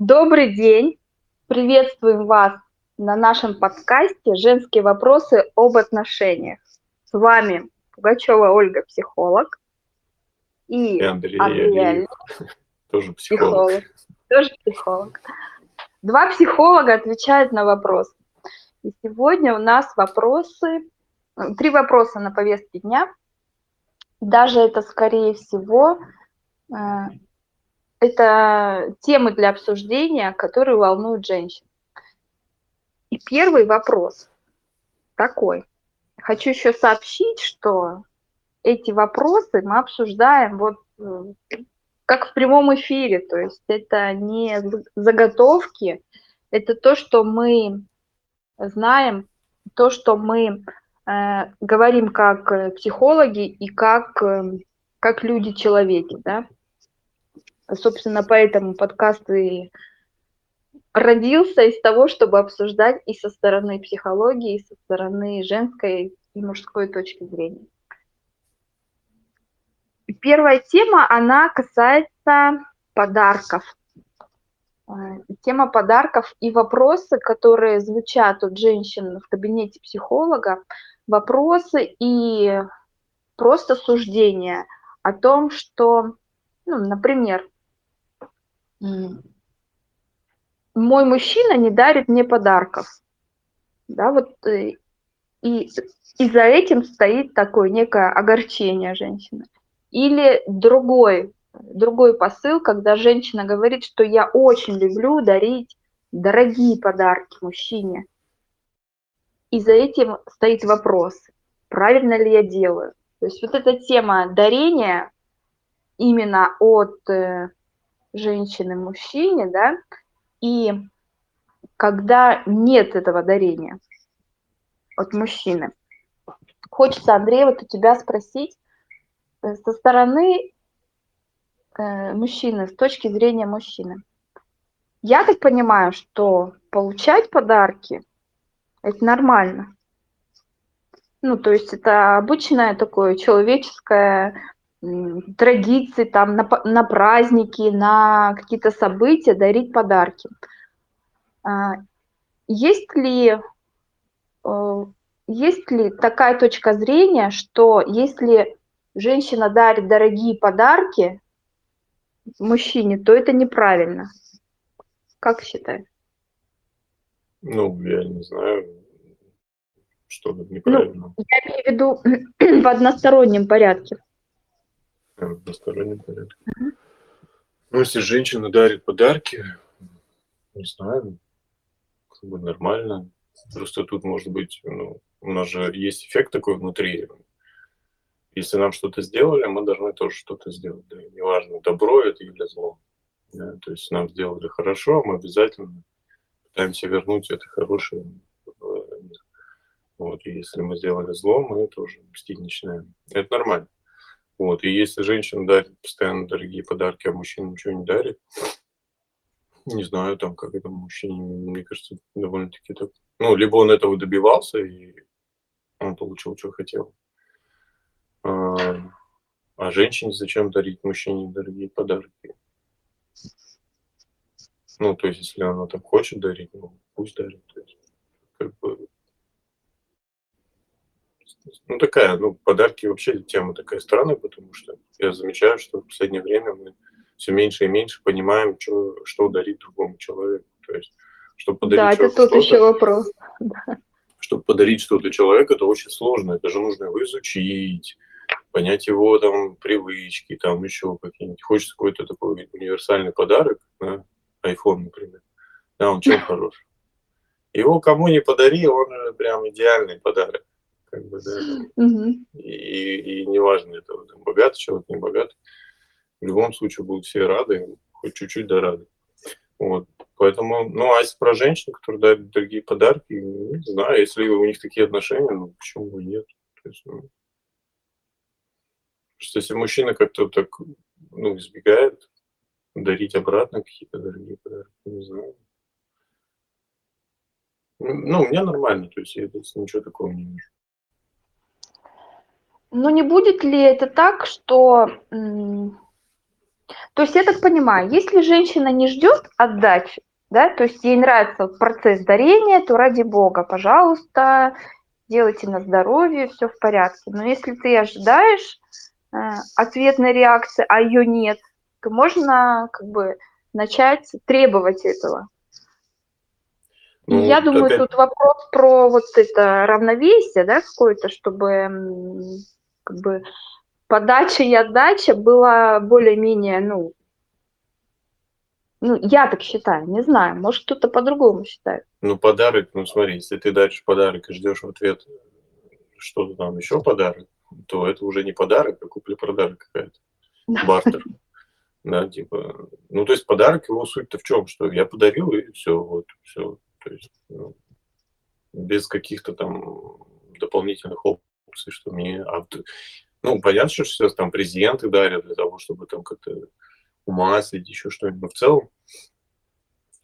Добрый день! Приветствуем вас на нашем подкасте «Женские вопросы об отношениях». С вами Пугачева Ольга, психолог, и, И Андрей Андрей тоже психолог. психолог, тоже психолог. Два психолога отвечают на вопросы. И сегодня у нас вопросы, три вопроса на повестке дня. Даже это, скорее всего, э, это темы для обсуждения, которые волнуют женщин. И первый вопрос такой. Хочу еще сообщить, что эти вопросы мы обсуждаем вот э, как в прямом эфире, то есть это не заготовки, это то, что мы знаем, то, что мы э, говорим как э, психологи и как, э, как люди-человеки, да. Собственно, поэтому подкаст и родился из того, чтобы обсуждать и со стороны психологии, и со стороны женской и мужской точки зрения. Первая тема, она касается подарков. Э, Тема подарков и вопросы, которые звучат от женщин в кабинете психолога, вопросы и просто суждения о том, что, ну, например, мой мужчина не дарит мне подарков. Да, вот э, и, и за этим стоит такое некое огорчение женщины. Или другой, другой посыл, когда женщина говорит, что я очень люблю дарить дорогие подарки мужчине. И за этим стоит вопрос, правильно ли я делаю. То есть вот эта тема дарения именно от э, женщины мужчине, да, и когда нет этого дарения от мужчины. Хочется, Андрей, вот у тебя спросить э, со стороны э, мужчины, с точки зрения мужчины. Я так понимаю, что получать подарки – это нормально. Ну, то есть это обычное такое человеческое традиции, там, на, на праздники, на какие-то события дарить подарки. А, Есть ли э, есть ли такая точка зрения, что если женщина дарит дорогие подарки мужчине, то это неправильно? Как считаешь? Ну, я не знаю, что тут неправильно. Я имею в виду в одностороннем порядке. В одностороннем порядке. Ну, если женщина дарит подарки, не знаю, как бы нормально. Просто тут может быть, ну, у нас же есть эффект такой внутри. Если нам что-то сделали, мы должны тоже что-то сделать. Да, неважно, добро это или зло. Да, то есть нам сделали хорошо, мы обязательно пытаемся вернуть это хорошее в мир. Вот, и если мы сделали зло, мы тоже мстить начинаем. Это нормально. Вот, и если женщина дарит постоянно дорогие подарки, а мужчина ничего не дарит, не знаю, там, как это мужчине, мне кажется, довольно-таки так. Ну, либо он этого добивался, и он получил, что хотел. А, а женщине зачем дарить мужчине дорогие подарки? Ну, то есть, если она так хочет дарить, ну, пусть дарит. То есть, как бы... Ну, такая, ну, подарки вообще тема такая странная, потому что я замечаю, что в последнее время мы все меньше и меньше понимаем, что, что дарить другому человеку. То есть, чтобы подарить Да, это тут еще вопрос. чтобы подарить что-то человеку, это очень сложно. Это же нужно его изучить, понять его там привычки, там еще какие-нибудь. Хочется какой-то такой универсальный подарок, да, iPhone, например. Да, он чем хорош? Его кому не подари, он прям идеальный подарок. Как бы, да. И, и неважно, это вот, богатый человек, не богатый. В любом случае будут все рады, хоть чуть-чуть да рады. Вот. Поэтому, ну, а если про женщин, которые дают дорогие подарки, не знаю, если у них такие отношения, ну, почему бы нет? То есть, ну, просто если мужчина как-то так, ну, избегает дарить обратно какие-то дорогие подарки, не знаю. Ну, у меня нормально, то есть я здесь ничего такого не вижу. Ну, не будет ли это так, что То есть я так понимаю, если женщина не ждет отдачи, да, то есть ей нравится процесс дарения, то ради бога, пожалуйста, делайте на здоровье, все в порядке. Но если ты ожидаешь э, ответной реакции, а ее нет, то можно как бы начать требовать этого. Ну, я думаю, опять... тут вопрос про вот это равновесие, да, какое-то, чтобы как бы подача и отдача была более-менее, ну, ну, я так считаю, не знаю, может, кто-то по-другому считает. Ну, подарок, ну, смотри, если ты даришь подарок и ждешь в ответ что-то там еще подарок, то это уже не подарок, а купли-продажа какая-то. Бартер. Да, типа, ну, то есть подарок, его суть-то в чем, что я подарил, и все, вот, все. То есть, ну, без каких-то там дополнительных опций, что мне... А, ну, понятно, что сейчас там президенты дарят для того, чтобы там как-то умаслить, еще что-нибудь. Но в целом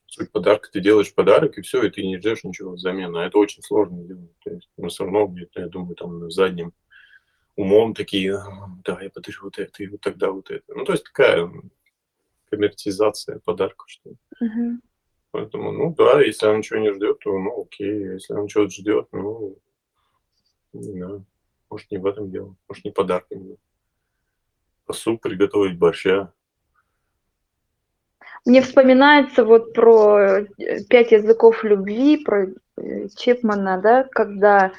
суть подарка, ты делаешь подарок, и все, и ты не ждешь ничего взамен. А это очень сложно делать. То есть, мы все равно, я думаю, там задним умом такие, да, я подарю вот это, и вот тогда вот это. Ну, то есть такая коммертизация подарков, что ли. Угу. Поэтому, ну да, если она ничего не ждет, то ну окей. Если она чего-то ждет, ну, не знаю. Может, не в этом дело. Может, не подарком. А суп приготовить, борща, мне вспоминается вот про э, пять языков любви, про э, Чепмана, да, когда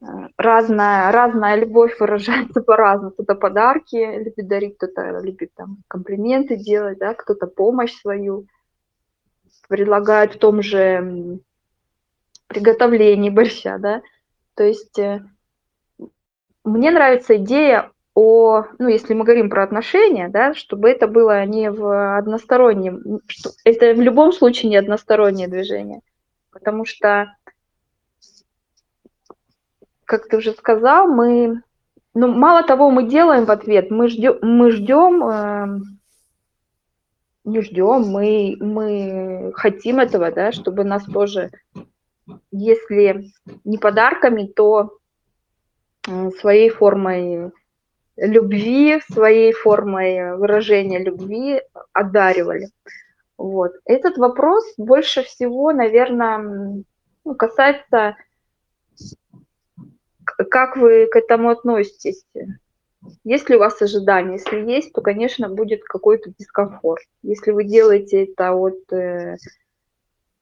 э, разная, разная любовь выражается по-разному. Кто-то подарки любит дарить, кто-то любит там комплименты делать, да, кто-то помощь свою предлагает в том же приготовлении борща, да. То есть мне нравится идея о, ну, если мы говорим про отношения, да, чтобы это было не в одностороннем, что это в любом случае не одностороннее движение, потому что, как ты уже сказал, мы, ну, мало того, мы делаем в ответ, мы ждем, мы ждем, э, не ждем, мы, мы хотим этого, да, чтобы нас тоже, если не подарками, то своей формой любви, своей формой выражения любви одаривали. Вот. Этот вопрос больше всего, наверное, ну, касается, как вы к этому относитесь. Есть ли у вас ожидания? Если есть, то, конечно, будет какой-то дискомфорт. Если вы делаете это от э,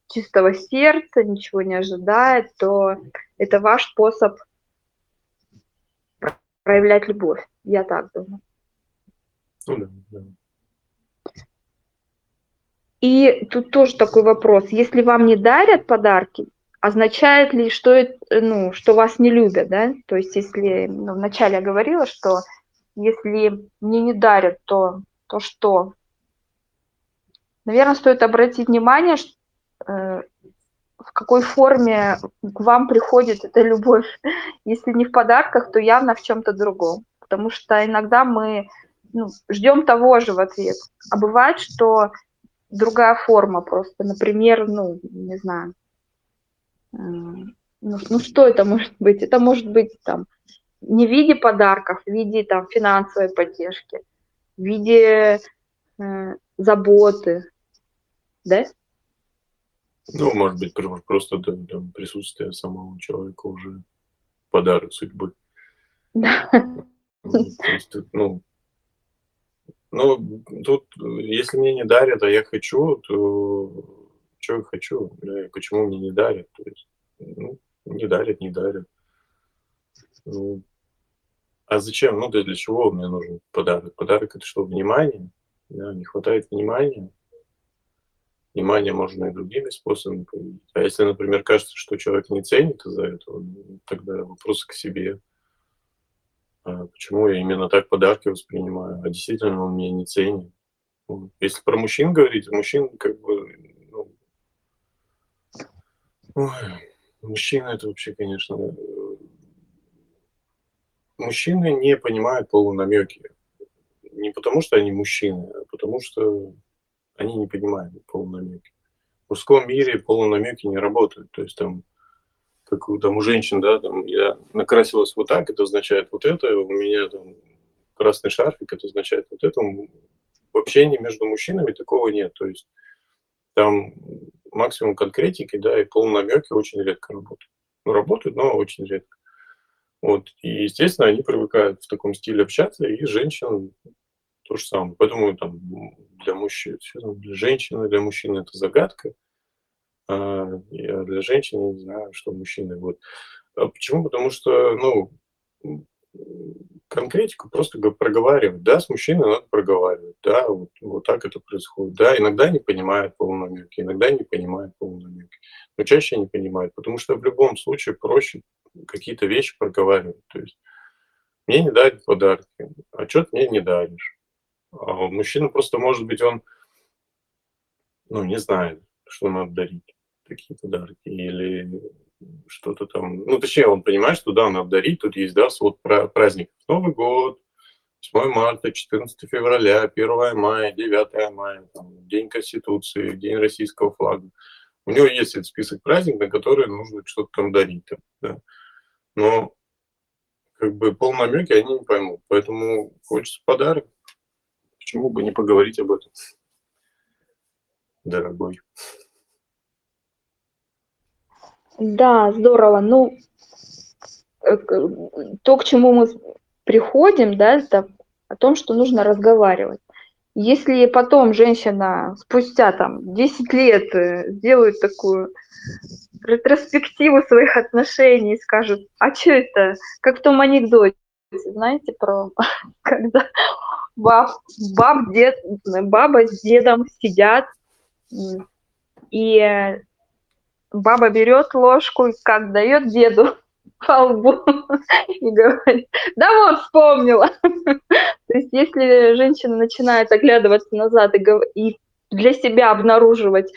чистого сердца, ничего не ожидая, то это ваш способ проявлять любовь. Я так думаю. Ну да, да. И тут тоже такой вопрос. Если вам не дарят подарки, означает ли, что, это, ну, что вас не любят, да? То есть если, ну, вначале я говорила, что если мне не дарят, то, то что? Наверное, стоит обратить внимание, что, э, какой форме к вам приходит эта любовь. Если не в подарках, то явно в чем-то другом. Потому что иногда мы ну, ждем того же в ответ. А бывает, что другая форма просто. Например, ну, не знаю, э, ну, ну что это может быть? Это может быть там не в виде подарков, в виде там финансовой поддержки, в виде э, заботы, да? Ну, может быть, просто там, присутствие самого человека уже подарок судьбы. Да. Ну, ну, ну, тут, если мне не дарят, а я хочу, то что я хочу? Да, почему мне не дарят? То есть, ну, не дарят, не дарят. Ну, а зачем? Ну, да для чего мне нужен подарок? Подарок это что, внимание? Да, не хватает внимания внимание можно и другими способами проявить. А если, например, кажется, что человек не ценит из-за этого, ну, тогда вопрос к себе. А почему я именно так подарки воспринимаю? А действительно он меня не ценит. Если про мужчин говорить, мужчин как бы... Ну, ой, мужчина это вообще, конечно... Мужчины не понимают полунамеки. Не потому, что они мужчины, а потому что они не понимают полунамеки. В мужском мире полунамеки не работают. То есть там, как там у женщин, да, там я накрасилась вот так, это означает вот это, у меня там красный шарфик, это означает вот это. в общении между мужчинами такого нет. То есть там максимум конкретики, да, и полунамеки очень редко работают. Ну, работают, но очень редко. Вот. И, естественно, они привыкают в таком стиле общаться, и женщин то же самое. Поэтому там для мужчин, для женщины, для мужчин это загадка, а для женщин не знаю, что мужчины. Вот. А почему? Потому что, ну, конкретику просто проговаривать. Да, с мужчиной надо проговаривать. Да, вот, вот так это происходит. Да, иногда не понимают полунамеки, иногда не понимают полунамеки. Но чаще не понимают, потому что в любом случае проще какие-то вещи проговаривать. То есть мне не дать подарки, а что ты мне не даришь. А мужчина просто, может быть, он ну, не знает, что надо дарить, такие подарки, или что-то там, ну, точнее, он понимает, что да, надо дарить, тут есть, да, вот праздник Новый год, 8 марта, 14 февраля, 1 мая, 9 мая, там, День Конституции, День российского флага. У него есть этот список праздников, на которые нужно что-то там дарить. Там, да. Но как бы полнамеки они не поймут. Поэтому хочется подарок. Почему бы не поговорить об этом, дорогой? Да, здорово. Ну, э, то, к чему мы приходим, да, это о том, что нужно разговаривать. Если потом женщина спустя там 10 лет э, сделает такую ретроспективу своих отношений и скажет, а что это, как в том анекдоте, знаете, про когда баб, баб, дед, баба с дедом сидят, и баба берет ложку как дает деду по лбу и говорит, да вот, вспомнила. То есть если женщина начинает оглядываться назад и, и для себя обнаруживать,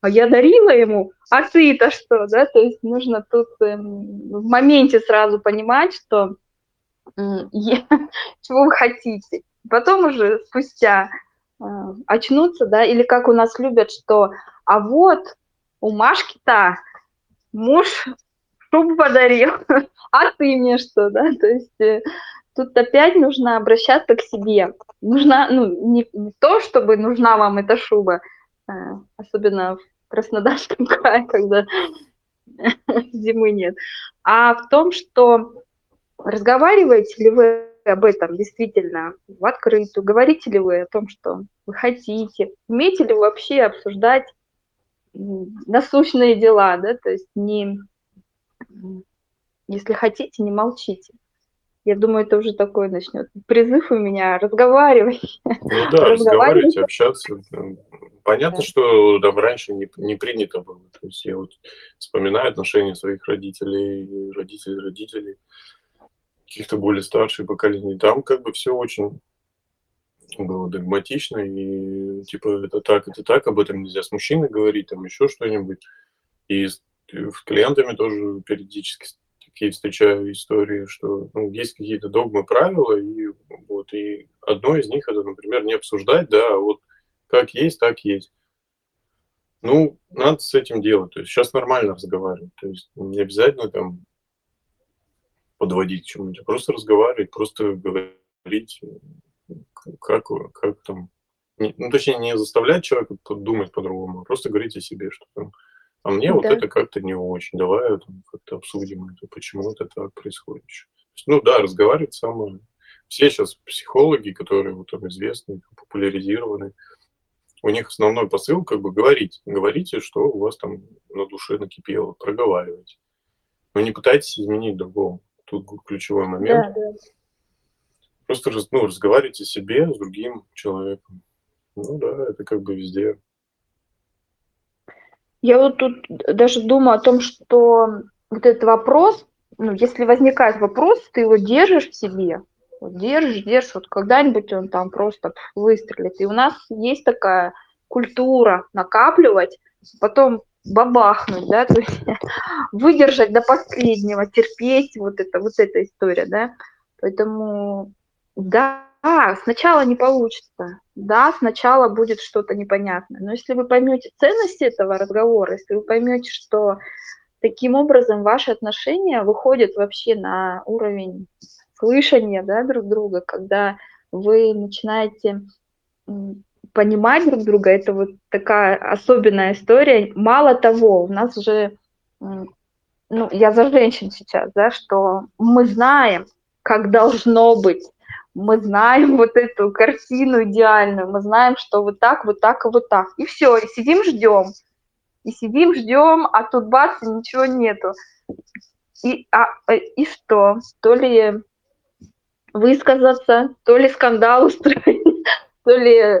а я дарила ему, а ты-то что, да, то есть нужно тут эм, в моменте сразу понимать, что чего вы хотите. Потом уже спустя э, очнуться, да, или как у нас любят, что а вот у Машки-то муж шубу подарил, а ты мне что, да, то есть э, тут опять нужно обращаться к себе. Нужна, ну, не, не то, чтобы нужна вам эта шуба, э, особенно в Краснодарском крае, когда зимы нет, а в том, что разговариваете ли вы об этом действительно в открытую, говорите ли вы о том, что вы хотите, умеете ли вы вообще обсуждать насущные дела, да, то есть не, если хотите, не молчите. Я думаю, это уже такой начнет призыв у меня разговаривать. Ну да, разговаривать, общаться. Понятно, да. что там раньше не, не принято было. То есть я вот вспоминаю отношения своих родителей, родителей, родителей, каких-то более старших поколений. Там как бы все очень было догматично, и типа это так, это так, об этом нельзя с мужчиной говорить, там еще что-нибудь. И с, с клиентами тоже периодически такие встречаю истории, что ну, есть какие-то догмы, правила, и вот и одно из них это, например, не обсуждать, да, а вот как есть, так есть. Ну, надо с этим делать. То есть сейчас нормально разговаривать. То есть не обязательно там подводить чему-нибудь, а просто разговаривать, просто говорить как, как там, ну, точнее, не заставлять человека думать по-другому, а просто говорить о себе, что там, а мне да. вот это как-то не очень, давай там, как-то обсудим это, почему это так происходит. Ну да, разговаривать самое. Все сейчас психологи, которые вот там известны, популяризированы, у них основной посыл как бы говорить. Говорите, что у вас там на душе накипело, проговаривайте. Но не пытайтесь изменить другого. Тут ключевой момент. Да, да. Просто ну, разговаривать о себе с другим человеком. Ну да, это как бы везде. Я вот тут даже думаю о том, что вот этот вопрос, ну, если возникает вопрос, ты его держишь в себе, вот держишь, держишь, вот когда-нибудь он там просто выстрелит. И у нас есть такая культура накапливать, потом бабахнуть, да, то есть выдержать до последнего, терпеть, вот это, вот эта история, да. Поэтому да, сначала не получится. Да, сначала будет что-то непонятное. Но если вы поймете ценность этого разговора, если вы поймете, что таким образом ваши отношения выходят вообще на уровень слышания да, друг друга, когда вы начинаете понимать друг друга, это вот такая особенная история. Мало того, у нас же, ну, я за женщин сейчас, да, что мы знаем, как должно быть, мы знаем вот эту картину идеальную, мы знаем, что вот так, вот так и вот так. И все, и сидим, ждем. И сидим, ждем, а тут бац, и ничего нету. И, а, э, и что? То ли высказаться, то ли скандал устроить, то ли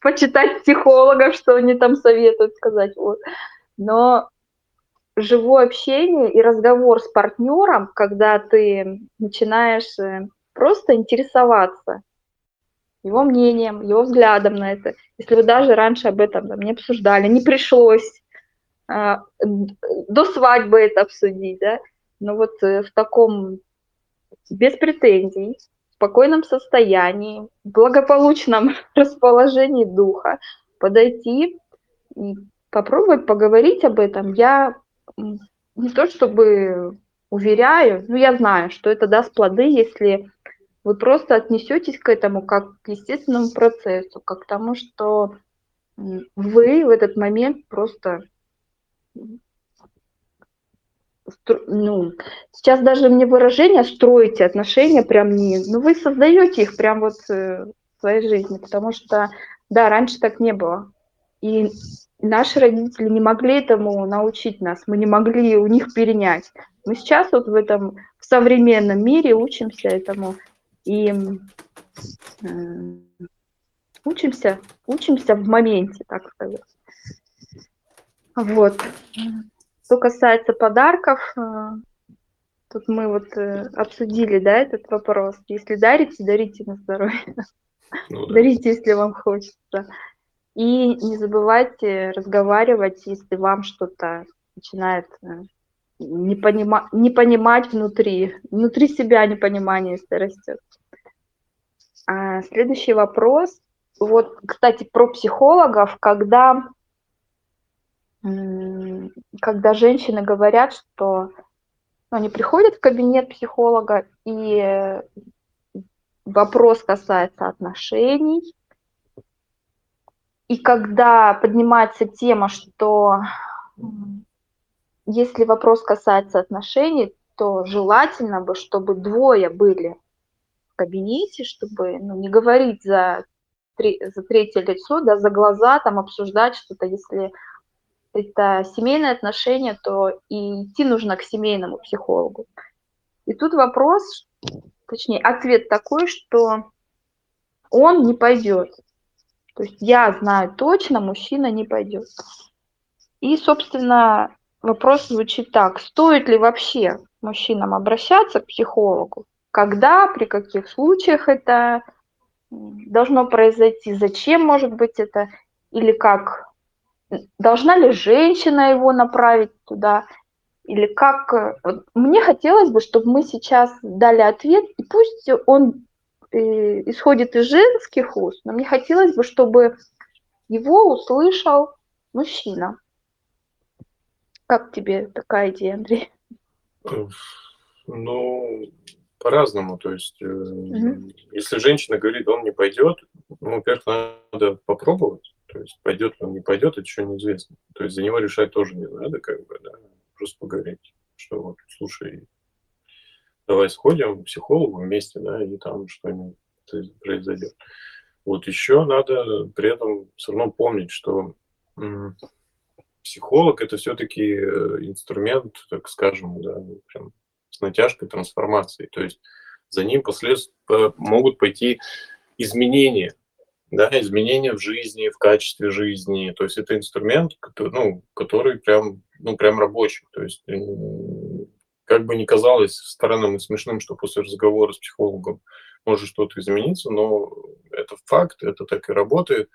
почитать психологов, что они там советуют сказать. Вот. Но живое общение и разговор с партнером, когда ты начинаешь э, просто интересоваться его мнением, его взглядом на это. Если вы даже раньше об этом там, не обсуждали, не пришлось а, до свадьбы это обсудить, да, но вот э, в таком без претензий, спокойном состоянии, благополучном расположении духа подойти и попробовать поговорить об этом. Я не то чтобы уверяю, но я знаю, что это даст плоды, если вы просто отнесетесь к этому как к естественному процессу, как к тому, что вы в этот момент просто ну, сейчас даже мне выражение строите отношения прям не, ну вы создаете их прям вот э, в своей жизни, потому что, да, раньше так не было. И наши родители не могли этому научить нас, мы не могли у них перенять. Мы сейчас вот в этом в современном мире учимся этому и э, учимся, учимся в моменте, так сказать. Вот. Что касается подарков, э, тут мы вот э, обсудили, да, этот вопрос. Если дарите, дарите на здоровье. Ну, да. Дарите, если вам хочется. И не забывайте разговаривать, если вам что-то начинает э, не, понима не понимать внутри, внутри себя непонимание, если растет. А следующий вопрос. Вот, кстати, про психологов, когда когда женщины говорят, что ну, они приходят в кабинет психолога, и вопрос касается отношений, и когда поднимается тема, что если вопрос касается отношений, то желательно бы, чтобы двое были в кабинете, чтобы ну, не говорить за, за третье лицо, да, за глаза, там обсуждать что-то, если это семейные отношения, то и идти нужно к семейному психологу. И тут вопрос, точнее, ответ такой, что он не пойдет. То есть я знаю точно, мужчина не пойдет. И, собственно, вопрос звучит так, стоит ли вообще мужчинам обращаться к психологу, когда, при каких случаях это должно произойти, зачем может быть это, или как должна ли женщина его направить туда, или как... Э, мне хотелось бы, чтобы мы сейчас дали ответ, и пусть он э, исходит из женских уст, но мне хотелось бы, чтобы его услышал мужчина. Как тебе такая идея, Андрей? Ну, по-разному. То есть, угу. если женщина говорит, он не пойдет, ну, во-первых, надо попробовать. То есть пойдет он, не пойдет, это еще неизвестно. То есть за него решать тоже не надо, как бы, да, просто поговорить, что вот, слушай, давай сходим к психологу вместе, да, и там что-нибудь произойдет. Вот еще надо при этом все равно помнить, что психолог это все-таки э, инструмент, так скажем, да, прям с натяжкой трансформации. То есть за ним последствия могут пойти изменения да, изменения в жизни, в качестве жизни. То есть это инструмент, который, ну, который прям, ну, прям рабочий. То есть как бы ни казалось странным и смешным, что после разговора с психологом может что-то измениться, но это факт, это так и работает,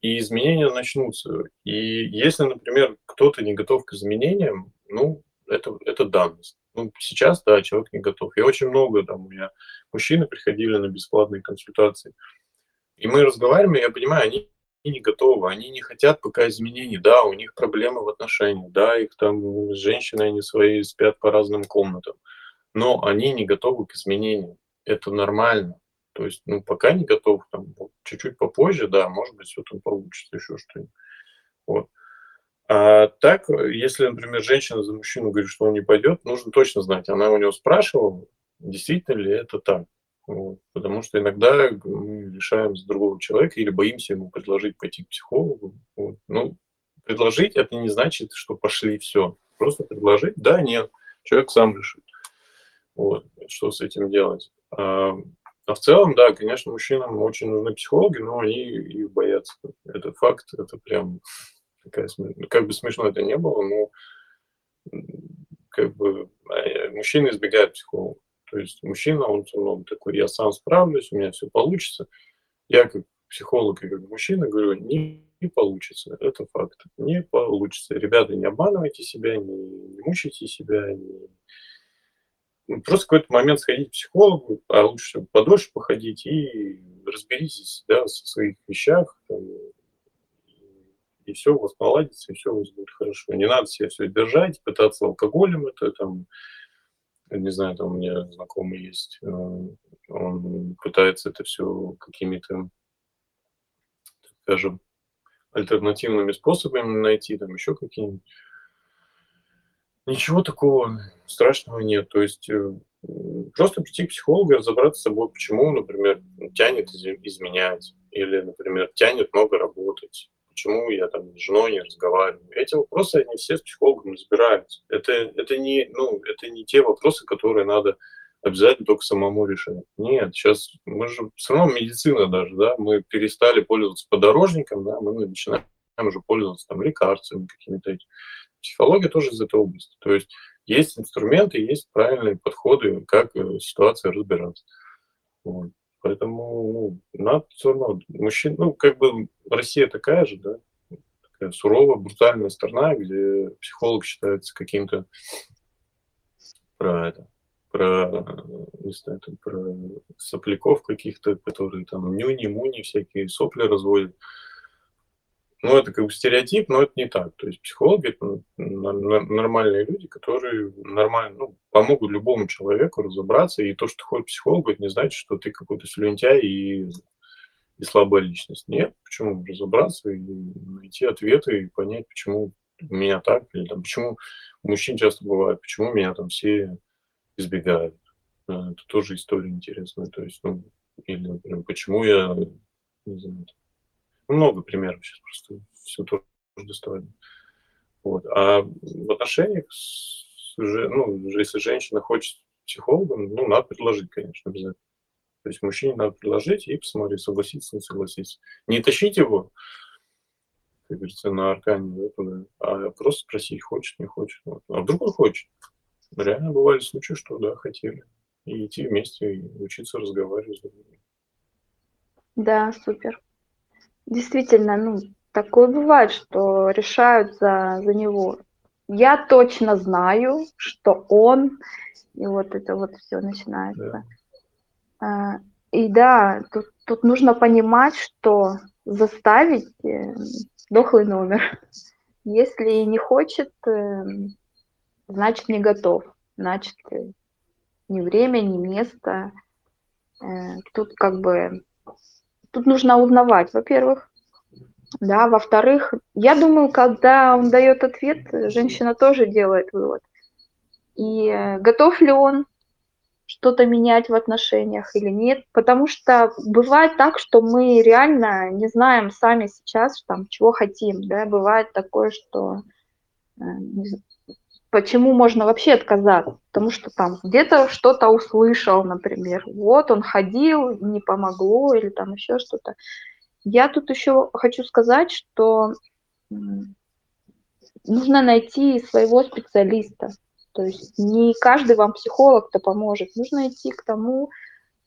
и изменения начнутся. И если, например, кто-то не готов к изменениям, ну, это, это данность. Ну, сейчас, да, человек не готов. И очень много там у меня мужчины приходили на бесплатные консультации, и мы разговариваем, и я понимаю, они не готовы, они не хотят пока изменений. Да, у них проблемы в отношениях, да, их там с женщиной они свои спят по разным комнатам, но они не готовы к изменениям. Это нормально. То есть, ну, пока не готов, там, чуть-чуть попозже, да, может быть, все там получится, еще что-нибудь. Вот. А так, если, например, женщина за мужчину говорит, что он не пойдет, нужно точно знать, она у него спрашивала, действительно ли это так. Вот. Потому что иногда мы решаем за другого человека или боимся ему предложить пойти к психологу. Вот. Ну, предложить это не значит, что пошли все. Просто предложить, да, нет, человек сам решит. Вот. Что с этим делать? А, а в целом, да, конечно, мужчинам очень нужны психологи, но они их боятся. Это факт, это прям такая, как бы смешно это не было, но как бы а, мужчины избегают психолога. То есть мужчина, он равно такой, я сам справлюсь, у меня все получится. Я как психолог и как мужчина говорю, не, не получится, это факт, не получится. Ребята, не обманывайте себя, не, не мучайте себя, не... Ну, просто в какой-то момент сходить к психологу, а лучше подольше походить и разберитесь да, со своих вещах, там, и все у вас наладится, и все у вас будет хорошо. Не надо себя все держать, пытаться алкоголем это там, не знаю, там у меня знакомый есть, э, он пытается это все какими-то, скажем, альтернативными способами найти, там еще какие-нибудь. Ничего такого страшного нет. То есть э, просто прийти к психологу разобраться с собой, почему, например, тянет изменять, или, например, тянет много работать, почему я там с женой не разговариваю. Эти вопросы, они все с психологом разбираются. Это, это, не, ну, это не те вопросы, которые надо обязательно только самому решать. Нет, сейчас мы же все равно медицина даже, да, мы перестали пользоваться подорожником, да, мы начинаем уже пользоваться там лекарствами какими-то. Психология тоже из этой области. То есть есть инструменты, есть правильные подходы, как э, ситуация разбираться. Вот. Поэтому ну, надо все равно, мужчин, ну, как бы Россия такая же, да, такая суровая, брутальная страна, где психолог считается каким-то про это, про, не знаю, там, про сопляков каких-то, которые там нюни-муни всякие сопли разводят. Ну, это как бы стереотип, но это не так. То есть психологи – это нормальные люди, которые нормально, ну, помогут любому человеку разобраться. И то, что ты ходишь к психологу, это не значит, что ты какой-то слюнтяй и, и слабая личность. Нет, почему разобраться и найти ответы и понять, почему у меня так, или там, почему мужчин часто бывает, почему меня там все избегают. Это тоже история интересная. То есть, ну, или, например, почему я, не знаю, много примеров сейчас просто все тоже доставали. Вот. А в отношениях, с, ну, если женщина хочет психолога, ну, надо предложить, конечно, обязательно. То есть мужчине надо предложить и посмотреть, согласиться, не согласиться. Не тащить его, как говорится, на аркане, да, а просто спросить, хочет, не хочет. Вот. А вдруг он хочет? Реально бывали случаи, что да, хотели. И идти вместе, и учиться разговаривать. Да, супер. Действительно, ну, такое бывает, что решают за, за него. Я точно знаю, что он, и вот это вот все начинается. Да. А, и да, тут, тут нужно понимать, что заставить э, дохлый номер. Если не хочет, э, значит не готов, значит э, ни время, ни место. Тут как бы Тут нужно узнавать, во-первых. Да, во-вторых, я думаю, когда он дает ответ, женщина тоже делает вывод. И э, готов ли он что-то менять в отношениях или нет, потому что бывает так, что мы реально не знаем сами сейчас, там, чего хотим, да, бывает такое, что э, почему можно вообще отказаться? Потому что там где-то что-то услышал, например. Вот он ходил, не помогло, или там еще что-то. Я тут еще хочу сказать, что нужно найти своего специалиста. То есть не каждый вам психолог-то поможет. Нужно идти к тому,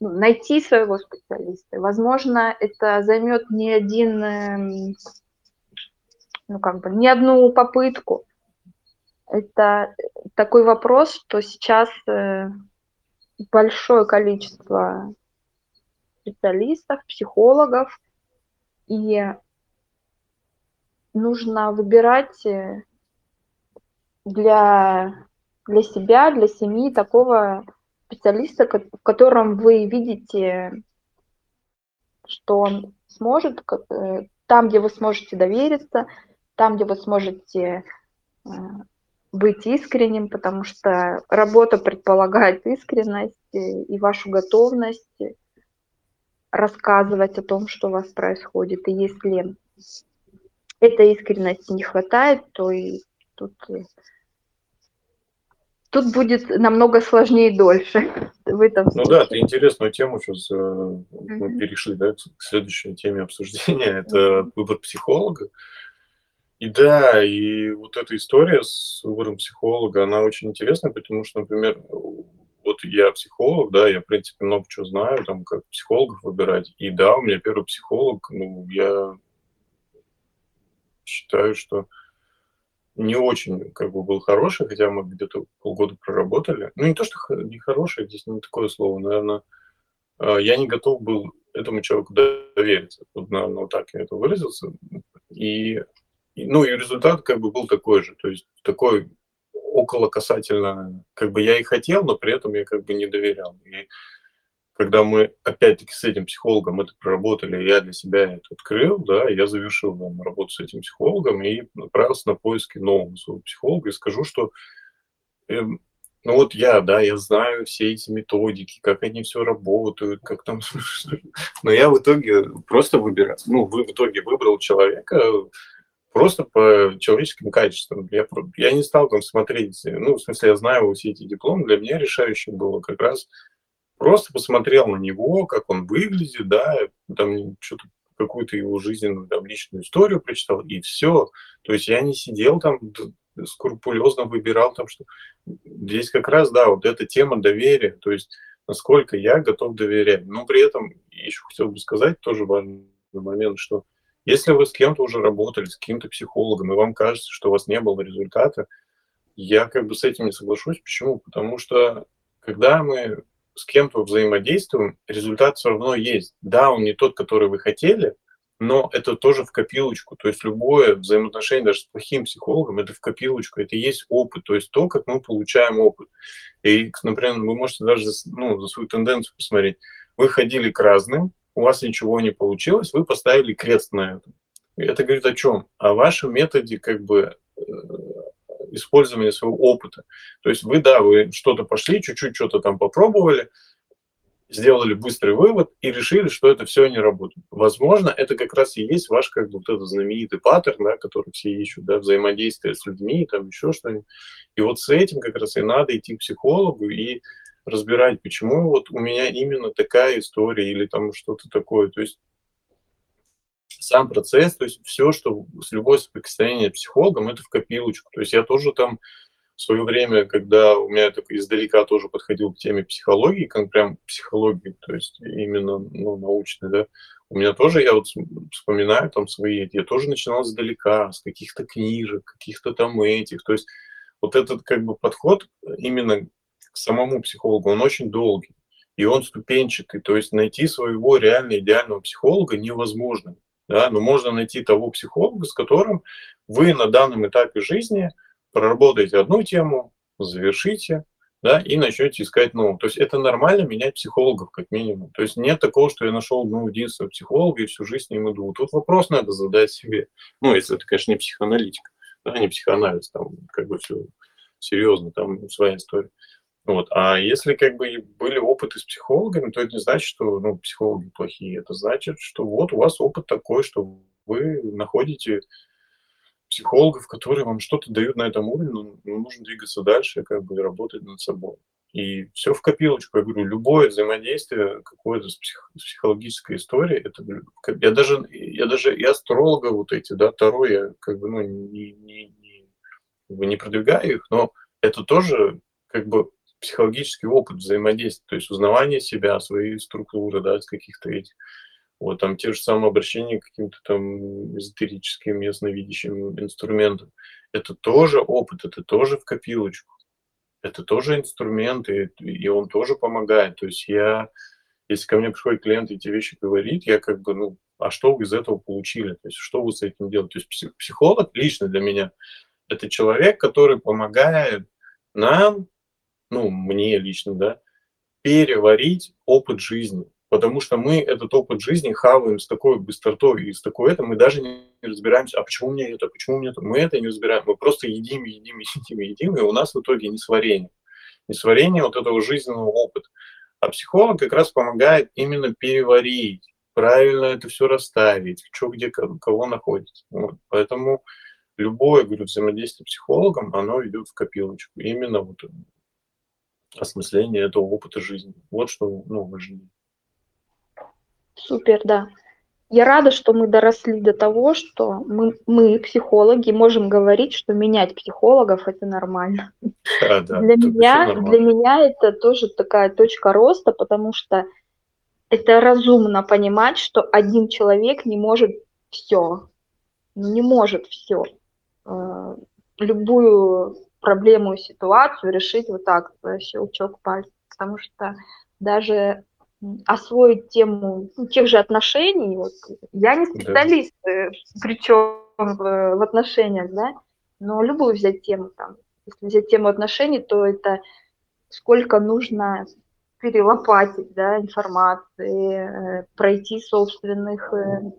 ну, найти своего специалиста. Возможно, это займет не один, эм, ну как бы, не одну попытку. Это такой вопрос, что сейчас э, большое количество специалистов, психологов, и нужно выбирать э, для, для себя, для семьи такого специалиста, в котором вы видите что он сможет, э, там, где вы сможете довериться, там, где вы сможете быть искренним, потому что работа предполагает искренность и вашу готовность рассказывать о том, что у вас происходит. И если этой искренности не хватает, то и тут, тут будет намного сложнее и дольше. В этом ну да, ты интересную тему сейчас mm-hmm. мы перешли да, к следующей теме обсуждения. Это выбор психолога. И да, и вот эта история с выбором психолога, она очень интересная, потому что, например, вот я психолог, да, я, в принципе, много чего знаю, там, как психологов выбирать. И да, у меня первый психолог, ну, я считаю, что не очень как бы был хороший, хотя мы где-то полгода проработали. Ну, не то, что не хороший, здесь не такое слово, наверное, а, я не готов был этому человеку довериться. Вот, наверное, вот так я это выразился. И ну и результат как бы был такой же, то есть такой около касательно, как бы я и хотел, но при этом я как бы не доверял. И когда мы опять-таки с этим психологом это проработали, я для себя это открыл, да, я завершил там, работу с этим психологом и направился на поиски нового своего психолога. И скажу, что э, ну вот я, да, я знаю все эти методики, как они все работают, как там... Но я в итоге просто выбирал, ну, в итоге выбрал человека, просто по человеческим качествам. Я, я не стал там смотреть, ну, в смысле, я знаю все эти дипломы, для меня решающее было как раз просто посмотрел на него, как он выглядит, да, там что-то какую-то его жизненную, там, личную историю прочитал, и все. То есть я не сидел там скрупулезно выбирал там, что здесь как раз, да, вот эта тема доверия, то есть насколько я готов доверять. Но при этом еще хотел бы сказать тоже важный момент, что если вы с кем-то уже работали, с каким-то психологом, и вам кажется, что у вас не было результата, я как бы с этим не соглашусь. Почему? Потому что когда мы с кем-то взаимодействуем, результат все равно есть. Да, он не тот, который вы хотели, но это тоже в копилочку. То есть любое взаимоотношение даже с плохим психологом, это в копилочку, это и есть опыт, то есть то, как мы получаем опыт. И, например, вы можете даже ну, за свою тенденцию посмотреть. Вы ходили к разным, у вас ничего не получилось, вы поставили крест на этом. И это говорит о чем? О вашем методе как бы э, использования своего опыта. То есть вы, да, вы что-то пошли, чуть-чуть что-то там попробовали, сделали быстрый вывод и решили, что это все не работает. Возможно, это как раз и есть ваш как бы вот этот знаменитый паттерн, да, который все ищут, да, взаимодействие с людьми, там еще что-нибудь. И вот с этим как раз и надо идти к психологу и разбирать, почему вот у меня именно такая история или там что-то такое. То есть сам процесс, то есть все, что с любой соприкосновение с психологом, это в копилочку. То есть я тоже там в свое время, когда у меня так издалека тоже подходил к теме психологии, как прям психологии, то есть именно ну, научной, да, у меня тоже, я вот вспоминаю там свои, я тоже начинал издалека, с каких-то книжек, каких-то там этих, то есть вот этот как бы подход именно самому психологу, он очень долгий, и он ступенчатый, то есть найти своего реально идеального психолога невозможно, да, но можно найти того психолога, с которым вы на данном этапе жизни проработаете одну тему, завершите, да, и начнете искать новую. То есть это нормально менять психологов, как минимум. То есть нет такого, что я нашел ну, единственного психолога и всю жизнь с ним иду. Тут вопрос надо задать себе. Ну, если это, конечно, не психоаналитика, да, не психоанализ, там как бы все серьезно, там своя история. Вот. А если как бы были опыты с психологами, то это не значит, что ну, психологи плохие. Это значит, что вот у вас опыт такой, что вы находите психологов, которые вам что-то дают на этом уровне, но ну, нужно двигаться дальше, как бы работать над собой. И все в копилочку. Я говорю, любое взаимодействие какое-то с, псих, с психологической историей, это я даже, я даже и астролога вот эти, да, Таро, я как бы, ну, не, не, не, не продвигаю их, но это тоже как бы психологический опыт взаимодействия, то есть узнавание себя, своей структуры, да, из каких-то этих. Вот там те же самые обращения к каким-то там эзотерическим, ясновидящим инструментам. Это тоже опыт, это тоже в копилочку. Это тоже инструмент, и, и он тоже помогает. То есть я, если ко мне приходит клиент и эти вещи говорит, я как бы, ну, а что вы из этого получили? То есть что вы с этим делаете? То есть психолог лично для меня – это человек, который помогает нам ну, мне лично, да, переварить опыт жизни. Потому что мы этот опыт жизни хаваем с такой быстротой и с такой это, мы даже не разбираемся, а почему у меня это, почему у меня это. Мы это не разбираем, мы просто едим, едим, едим, едим, и у нас в итоге несварение. Несварение вот этого жизненного опыта. А психолог как раз помогает именно переварить, правильно это все расставить, что где кого находится. Вот. Поэтому любое, говорю, взаимодействие с психологом, оно идет в копилочку. Именно вот осмысление этого опыта жизни. Вот что ну, важнее. Супер, да. Я рада, что мы доросли до того, что мы, мы, психологи, можем говорить, что менять психологов это нормально. Да, да, для, меня, для меня это тоже такая точка роста, потому что это разумно понимать, что один человек не может все. Не может все. Э, любую проблему, ситуацию решить вот так, щелчок пальца. Потому что даже освоить тему ну, тех же отношений. Вот, я не специалист, да. Э, причем в, в отношениях, да, но любую взять тему там. Если взять тему отношений, то это сколько нужно перелопатить, да, информации, э, пройти собственных э,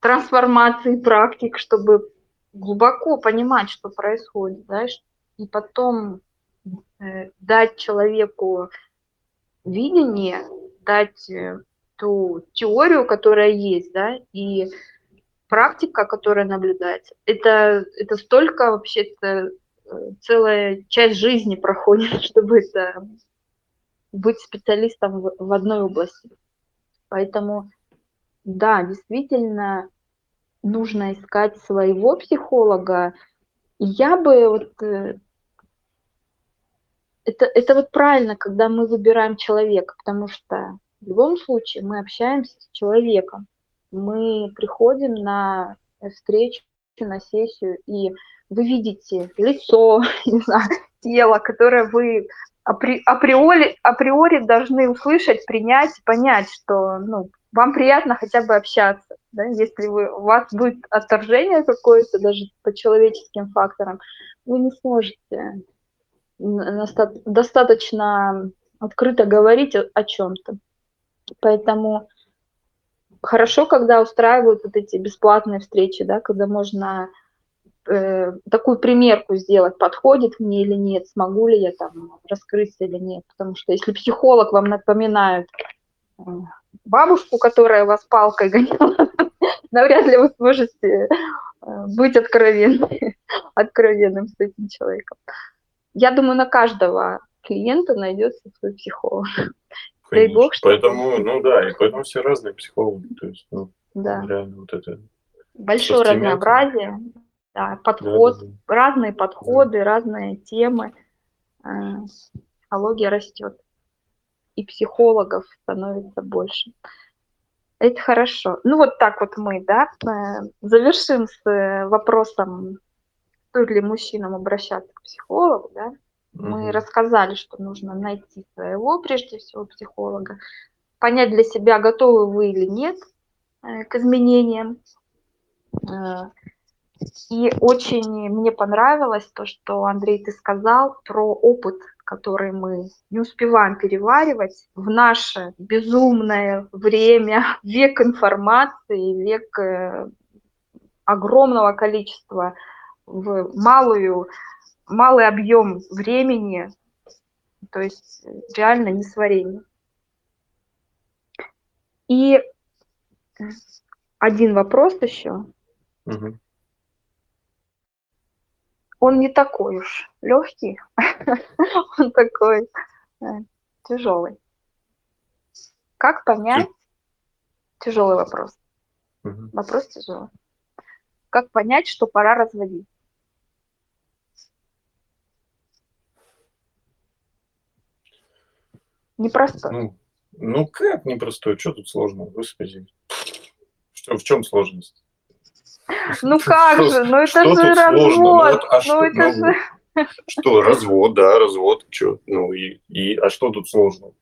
трансформаций, практик, чтобы глубоко понимать, что происходит, да, и потом дать человеку видение, дать э, ту теорию, которая есть, да, и практика, которая наблюдается. Это, это столько вообще-то э, целая часть жизни проходит, чтобы это быть специалистом в, в одной области. Поэтому, да, действительно, нужно искать своего психолога. Я бы вот э, это, это вот правильно, когда мы выбираем человека, потому что в любом случае мы общаемся с человеком. Мы приходим на встречу, на сессию, и вы видите лицо, не знаю, тело, которое вы апри, априори, априори должны услышать, принять, понять, что ну, вам приятно хотя бы общаться. Да? Если вы, у вас будет отторжение какое-то, даже по человеческим факторам, вы не сможете достаточно открыто говорить о, чем-то. Поэтому хорошо, когда устраивают вот эти бесплатные встречи, да, когда можно э, такую примерку сделать, подходит мне или нет, смогу ли я там раскрыться или нет. Потому что если психолог вам напоминает э, бабушку, которая вас палкой гоняла, навряд ли вы сможете э, быть откровенным, откровенным с этим человеком я думаю, на каждого клиента найдется свой психолог. Дай бог, что поэтому, ну да, и поэтому все разные психологи. То есть, ну, да. реально вот это. Большое разнообразие, да, подход, да, да, да. разные подходы, да. разные темы. Э, психология растет. И психологов становится больше. Это хорошо. Ну вот так вот мы, да, э, завершим с э, вопросом стоит ли мужчинам обращаться к психологу, да, мы рассказали, что нужно найти своего, прежде всего, психолога, понять для себя, готовы вы или нет э, к изменениям. Э, и очень мне понравилось то, что, Андрей, ты сказал про опыт, который мы не успеваем переваривать в наше безумное время, век информации, век э, огромного количества в малую, малый объем времени, то есть реально несварение. И один вопрос еще. Угу. Он не такой уж легкий, он такой э, тяжелый. Как понять? Тяжелый вопрос. Угу. Вопрос тяжелый. Как понять, что пора разводить? Непростой. Ну, ну как непростой? Что тут сложного, господи? Что, в чем сложность? Ну как же, ну это же развод. Ну, вот, а ну это ну, же... Что, развод, да, развод. Что, ну и, и, а что тут сложного?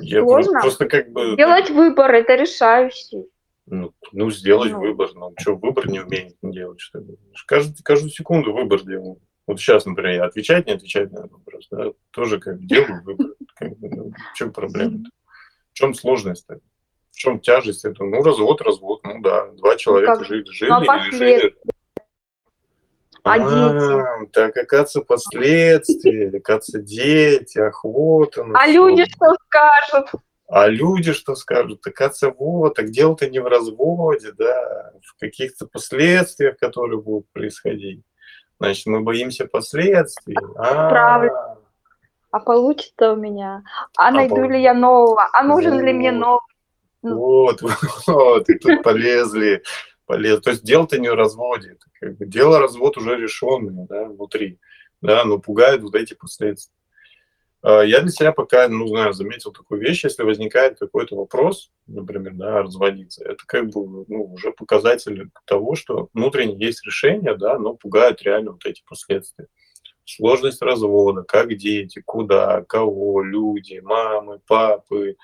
Я Сложно? Просто как бы... Делать выбор, это решающий. Ну, ну сделать ну. выбор. Ну, что, выбор не умеет делать, что ли? Каждую, каждую секунду выбор делаю. Вот сейчас, например, отвечать, не отвечать на этот вопрос, да, тоже как делаю выбор. Как ну, в чем проблема? -то? В чем сложность? В чем тяжесть этого? Ну, развод, развод, ну да, два человека ну, жили, жили, ну, а жили. А, дети? Так, оказывается, последствия, оказывается, дети, охота. А люди что скажут? А люди что скажут? Оказывается, вот, так дело-то не в разводе, да, в каких-то последствиях, которые будут происходить. Значит, мы боимся последствий. А, Правильно. А получится у меня? А, а найду ли я нового? А нужен вот. ли мне новый? Ну. Вот, вот, и тут полезли, полезли. То есть дело-то не в разводе, как бы дело развод уже решенное, да, внутри, да, но пугают вот эти последствия. А, я для себя пока, ну, знаю, заметил такую вещь, если возникает какой-то вопрос, например, да, разводиться, это как бы ну, уже показатель того, что внутренне есть решение, да, но пугают реально вот эти последствия. Сложность развода, как дети, куда, кого, люди, мамы, папы,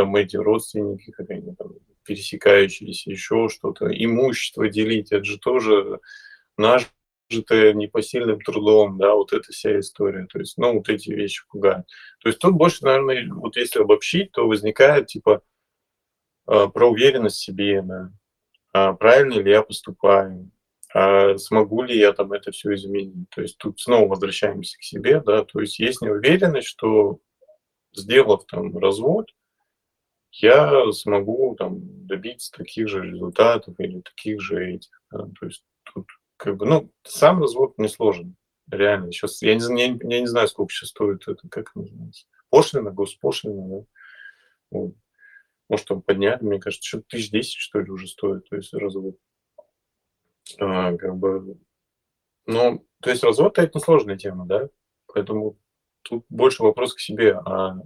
там эти родственники, как они там пересекающиеся, еще что-то, имущество делить, это же тоже нажитое непосильным трудом, да, вот эта вся история. То есть, ну, вот эти вещи пугают. То есть тут больше, наверное, вот если обобщить, то возникает, типа, а, про уверенность в себе, да, а правильно ли я поступаю, а смогу ли я там это все изменить. То есть тут снова возвращаемся к себе, да, то есть есть неуверенность, что сделав там развод, я смогу там, добиться таких же результатов или таких же этих. Да? То есть тут как бы, ну, сам развод не сложен, реально. Сейчас, я не, я, я не знаю, сколько сейчас стоит это, как называется, пошлина, госпошлина, да? Вот. Может, там поднять, мне кажется, что тысяч десять, что ли, уже стоит, то есть развод. А, как бы, ну, то есть развод это несложная тема, да? Поэтому тут больше вопрос к себе, а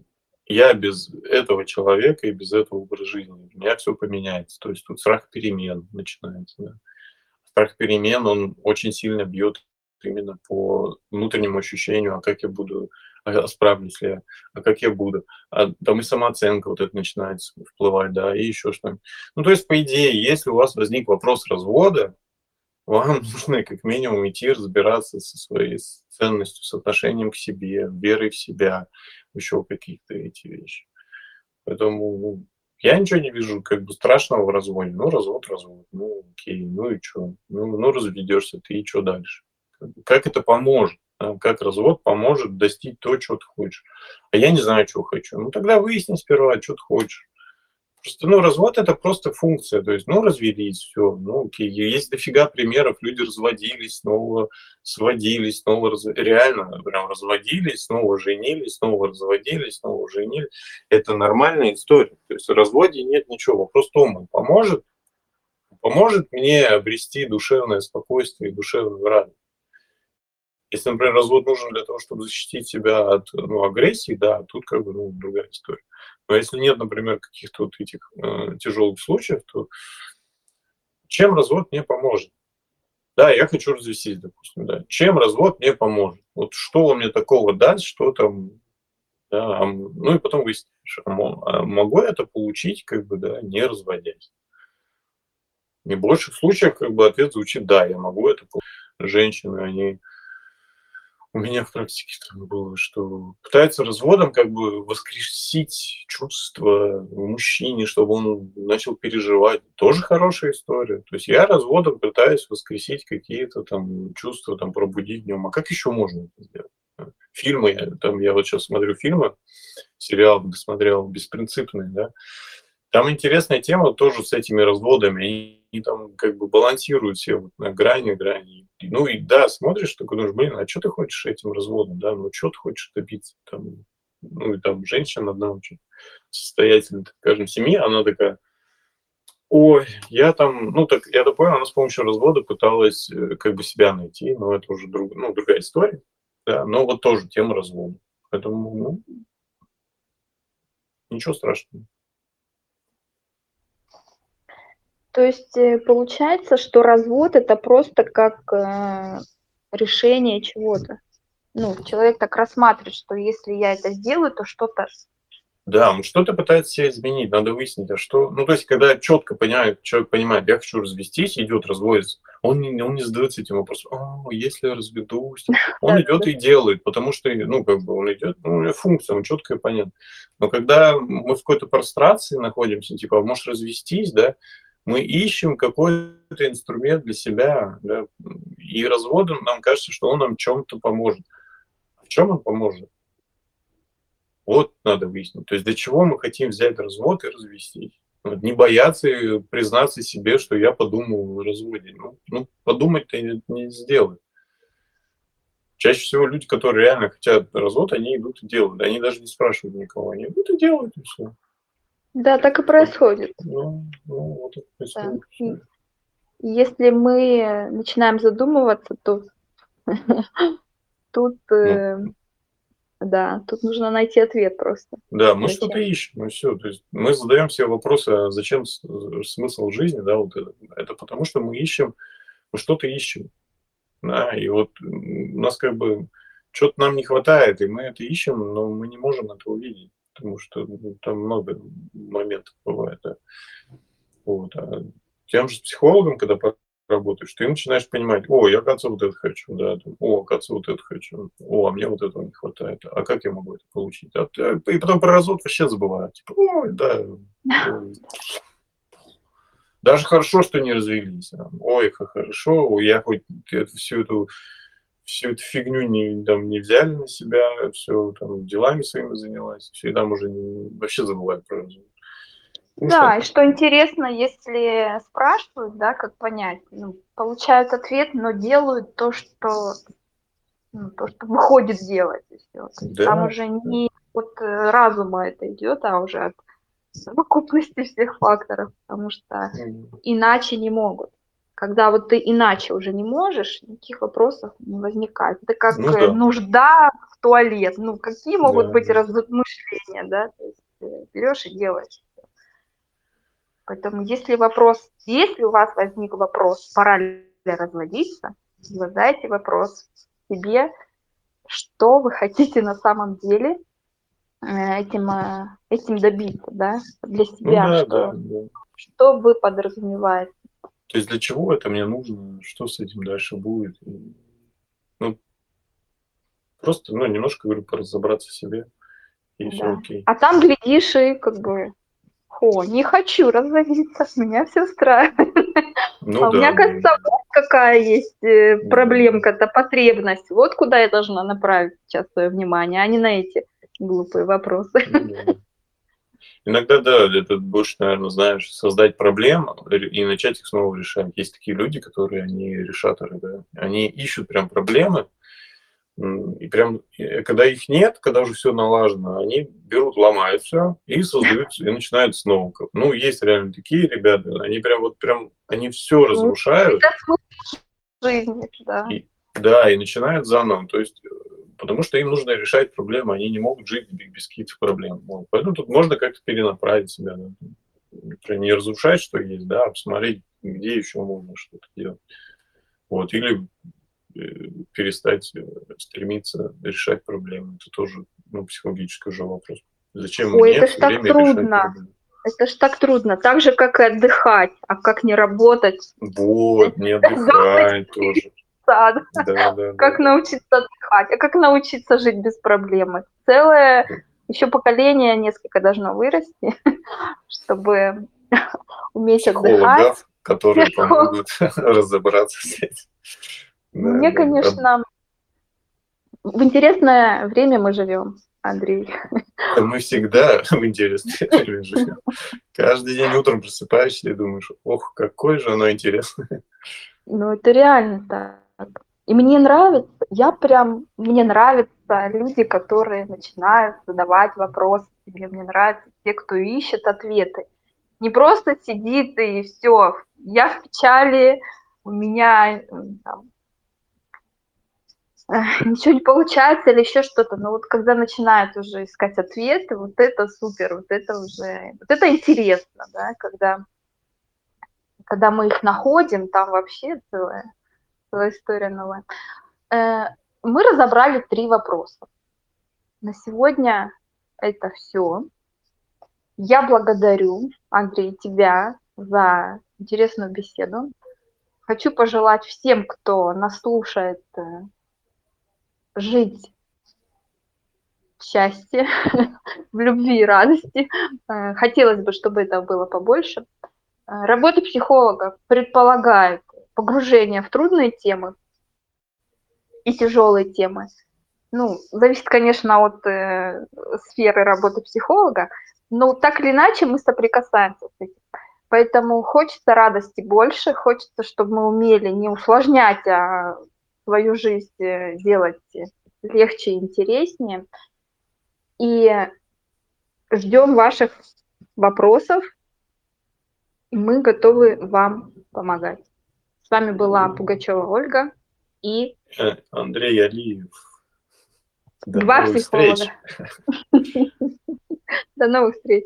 я без этого человека и без этого образа жизни, у меня все поменяется. То есть тут страх перемен начинается. Да. Страх перемен, он очень сильно бьет именно по внутреннему ощущению, а как я буду, а справлюсь ли я, а как я буду. А там и самооценка вот это начинает вплывать, да, и еще что-нибудь. Ну, то есть, по идее, если у вас возник вопрос развода, вам нужно как минимум идти разбираться со своей ценностью, с отношением к себе, верой в себя, еще какие-то эти вещи. Поэтому ну, я ничего не вижу как бы страшного в разводе. Ну, развод, развод. Ну, окей, ну и что? Ну, ну разведешься ты, и что дальше? Как это поможет? Как развод поможет достичь то, что ты хочешь? А я не знаю, чего хочу. Ну, тогда выясни сперва, что ты хочешь. Просто, ну, развод это просто функция, то есть, ну, развелись, все, ну, окей. Есть дофига примеров, люди разводились, снова сводились, снова раз... реально прям разводились, снова женились, снова разводились, снова женились. Это нормальная история. То есть в разводе нет ничего. Вопрос в том, он поможет, поможет мне обрести душевное спокойствие и душевную радость. Если, например, развод нужен для того, чтобы защитить себя от ну, агрессии, да, тут как бы ну, другая история. Но если нет, например, каких-то вот этих э, тяжелых случаев, то чем развод мне поможет? Да, я хочу развестись, допустим, да. Чем развод мне поможет? Вот что он мне такого даст, что там, да, ну и потом выяснишь, а, а могу я это получить, как бы, да, не разводясь. И в больших случаях, как бы, ответ звучит, да, я могу это получить. Женщины, они у меня в практике там было, что пытаются разводом как бы воскресить чувства в мужчине, чтобы он начал переживать. Тоже хорошая история. То есть я разводом пытаюсь воскресить какие-то там чувства, там пробудить в нем. А как еще можно это сделать? Фильмы, там я вот сейчас смотрю фильмы, сериал досмотрел «Беспринципный», да, там интересная тема тоже с этими разводами и там как бы балансируют все вот на грани, грани. Ну и да, смотришь, такой думаешь, блин, а что ты хочешь этим разводом, да, ну что ты хочешь добиться, там, ну и там женщина одна очень состоятельная, так скажем, семьи, она такая, ой, я там, ну так, я так понял, она с помощью развода пыталась э, как бы себя найти, но это уже друг, ну, другая история, да, но вот тоже тема развода. Поэтому, ну, ничего страшного. То есть э, получается, что развод это просто как э, решение чего-то. Ну, человек так рассматривает, что если я это сделаю, то что-то Да, он что-то пытается себя изменить, надо выяснить, а что... Ну, то есть, когда четко понимает, человек понимает, я хочу развестись, идет разводится, он не, он не задается этим вопросом, о, если я разведусь, он идет и делает, потому что, ну, как бы он идет, ну, функция, он четко и понятно. Но когда мы в какой-то прострации находимся, типа, «А можешь развестись, да, мы ищем какой-то инструмент для себя, да, и разводом нам кажется, что он нам чем-то поможет. В чем он поможет? Вот надо выяснить. То есть для чего мы хотим взять развод и развестись? Не бояться признаться себе, что я подумал о разводе. Ну, ну подумать-то не, не сделать. Чаще всего люди, которые реально хотят развод, они идут и делают. Они даже не спрашивают никого. Они идут и делают, и все. Да, так и происходит. Ну, ну вот это происходит. Да. Если мы начинаем задумываться, то тут ну, да, тут нужно найти ответ просто. Да, мы что-то ищем, и все. То есть мы задаем себе вопросы, а зачем смысл жизни, да, вот это. Это потому что мы ищем, мы что-то ищем. Да, и вот у нас как бы что-то нам не хватает, и мы это ищем, но мы не можем это увидеть, потому что ну, там много моментов бывает. Да. Вот. А тем же психологом, когда работаешь, ты начинаешь понимать, о, я, оказывается, вот это хочу, да, о, оказывается, вот это хочу, о, а мне вот этого не хватает, а как я могу это получить? А, и потом про развод вообще забываю, типа, ой, да, даже хорошо, что не развелись. Ой, как хорошо, я хоть всю эту всю эту фигню не, там, не взяли на себя, все там делами своими занялась, все, и там уже не, вообще забывают про развод. Ну, да, и что интересно, если спрашивают, да, как понять, ну, получают ответ, но делают то, что, ну, то, что выходит делать. И все. Да, там уже не от э, разума это идет, а уже от совокупности всех факторов, потому что иначе не могут. Когда вот ты иначе уже не можешь, никаких вопросов не возникает. Это как ну, да. нужда в туалет. Ну, какие могут да, быть да. размышления, да? То есть э, берешь и делаешь. Поэтому если вопрос, если у вас возник вопрос, пора ли разводиться, задайте вопрос себе, что вы хотите на самом деле э, этим, э, этим добиться, да, для себя, ну, да, что, да, да. что вы подразумеваете. То есть для чего это мне нужно, что с этим дальше будет? Ну, просто, ну, немножко, говорю, поразобраться в себе, и да. все окей. А там, глядишь, и как бы о, не хочу разводиться, меня все устраивает. Ну, а да, у меня, кажется, вот какая есть э, проблемка-то, потребность. Вот куда я должна направить сейчас свое внимание, а не на эти глупые вопросы. Ну, Иногда, да, это больше, наверное, знаешь, создать проблемы и начать их снова решать. Есть такие люди, которые, они решаторы, да, они ищут прям проблемы, и прям, когда их нет, когда уже все налажено, они берут, ломают все и создают, и начинают снова. Ну, есть реально такие ребята, они прям вот прям, они все ну, разрушают. Жизни, да. И, да, и начинают заново. То есть, потому что им нужно решать проблемы, они не могут жить без, каких-то проблем. Вот. Поэтому тут можно как-то перенаправить себя. Да. Не разрушать, что есть, да, а посмотреть, где еще можно что-то делать. Вот. Или Э, перестать э, стремиться решать проблемы. Это тоже ну, психологический уже вопрос. Зачем Ой, мне это ж так трудно. Это ж так трудно. Так же, как и отдыхать. А как не работать? Вот, не отдыхать тоже. Да, да, как научиться отдыхать, а как научиться жить без проблем. Целое еще поколение несколько должно вырасти, чтобы уметь отдыхать. которые помогут разобраться с этим. Мне, конечно, в интересное время мы живем, Андрей. Мы всегда в интересное время живем. Каждый день утром просыпаешься и думаешь, ох, какое же оно интересное. Ну, это реально так. И мне нравится, я прям, мне нравятся люди, которые начинают задавать вопросы тебе. Мне нравятся те, кто ищет ответы. Не просто сидит и все, я в печали, у меня там, ничего не получается или еще что-то. Но вот когда начинают уже искать ответы, вот это супер, вот это уже, вот это интересно, да, когда, когда мы их находим, там вообще целая история новая. Э, мы разобрали три вопроса. На сегодня это все. Я благодарю, Андрей, тебя за интересную беседу. Хочу пожелать всем, кто нас слушает, э, жить в счастье, в любви и радости. Э, хотелось бы, чтобы этого было побольше. Работа психолога предполагает погружение в трудные темы и тяжелые темы. Ну, зависит, конечно, от э, сферы работы психолога, но так или иначе мы соприкасаемся с этим. Поэтому хочется радости больше, хочется, чтобы мы умели не усложнять, а свою жизнь э, делать легче и интереснее. И ждем ваших вопросов, мы готовы вам помогать. С вами была Пугачева Ольга и Э, Андрей Алиев. До два психолога. встреч. До новых встреч.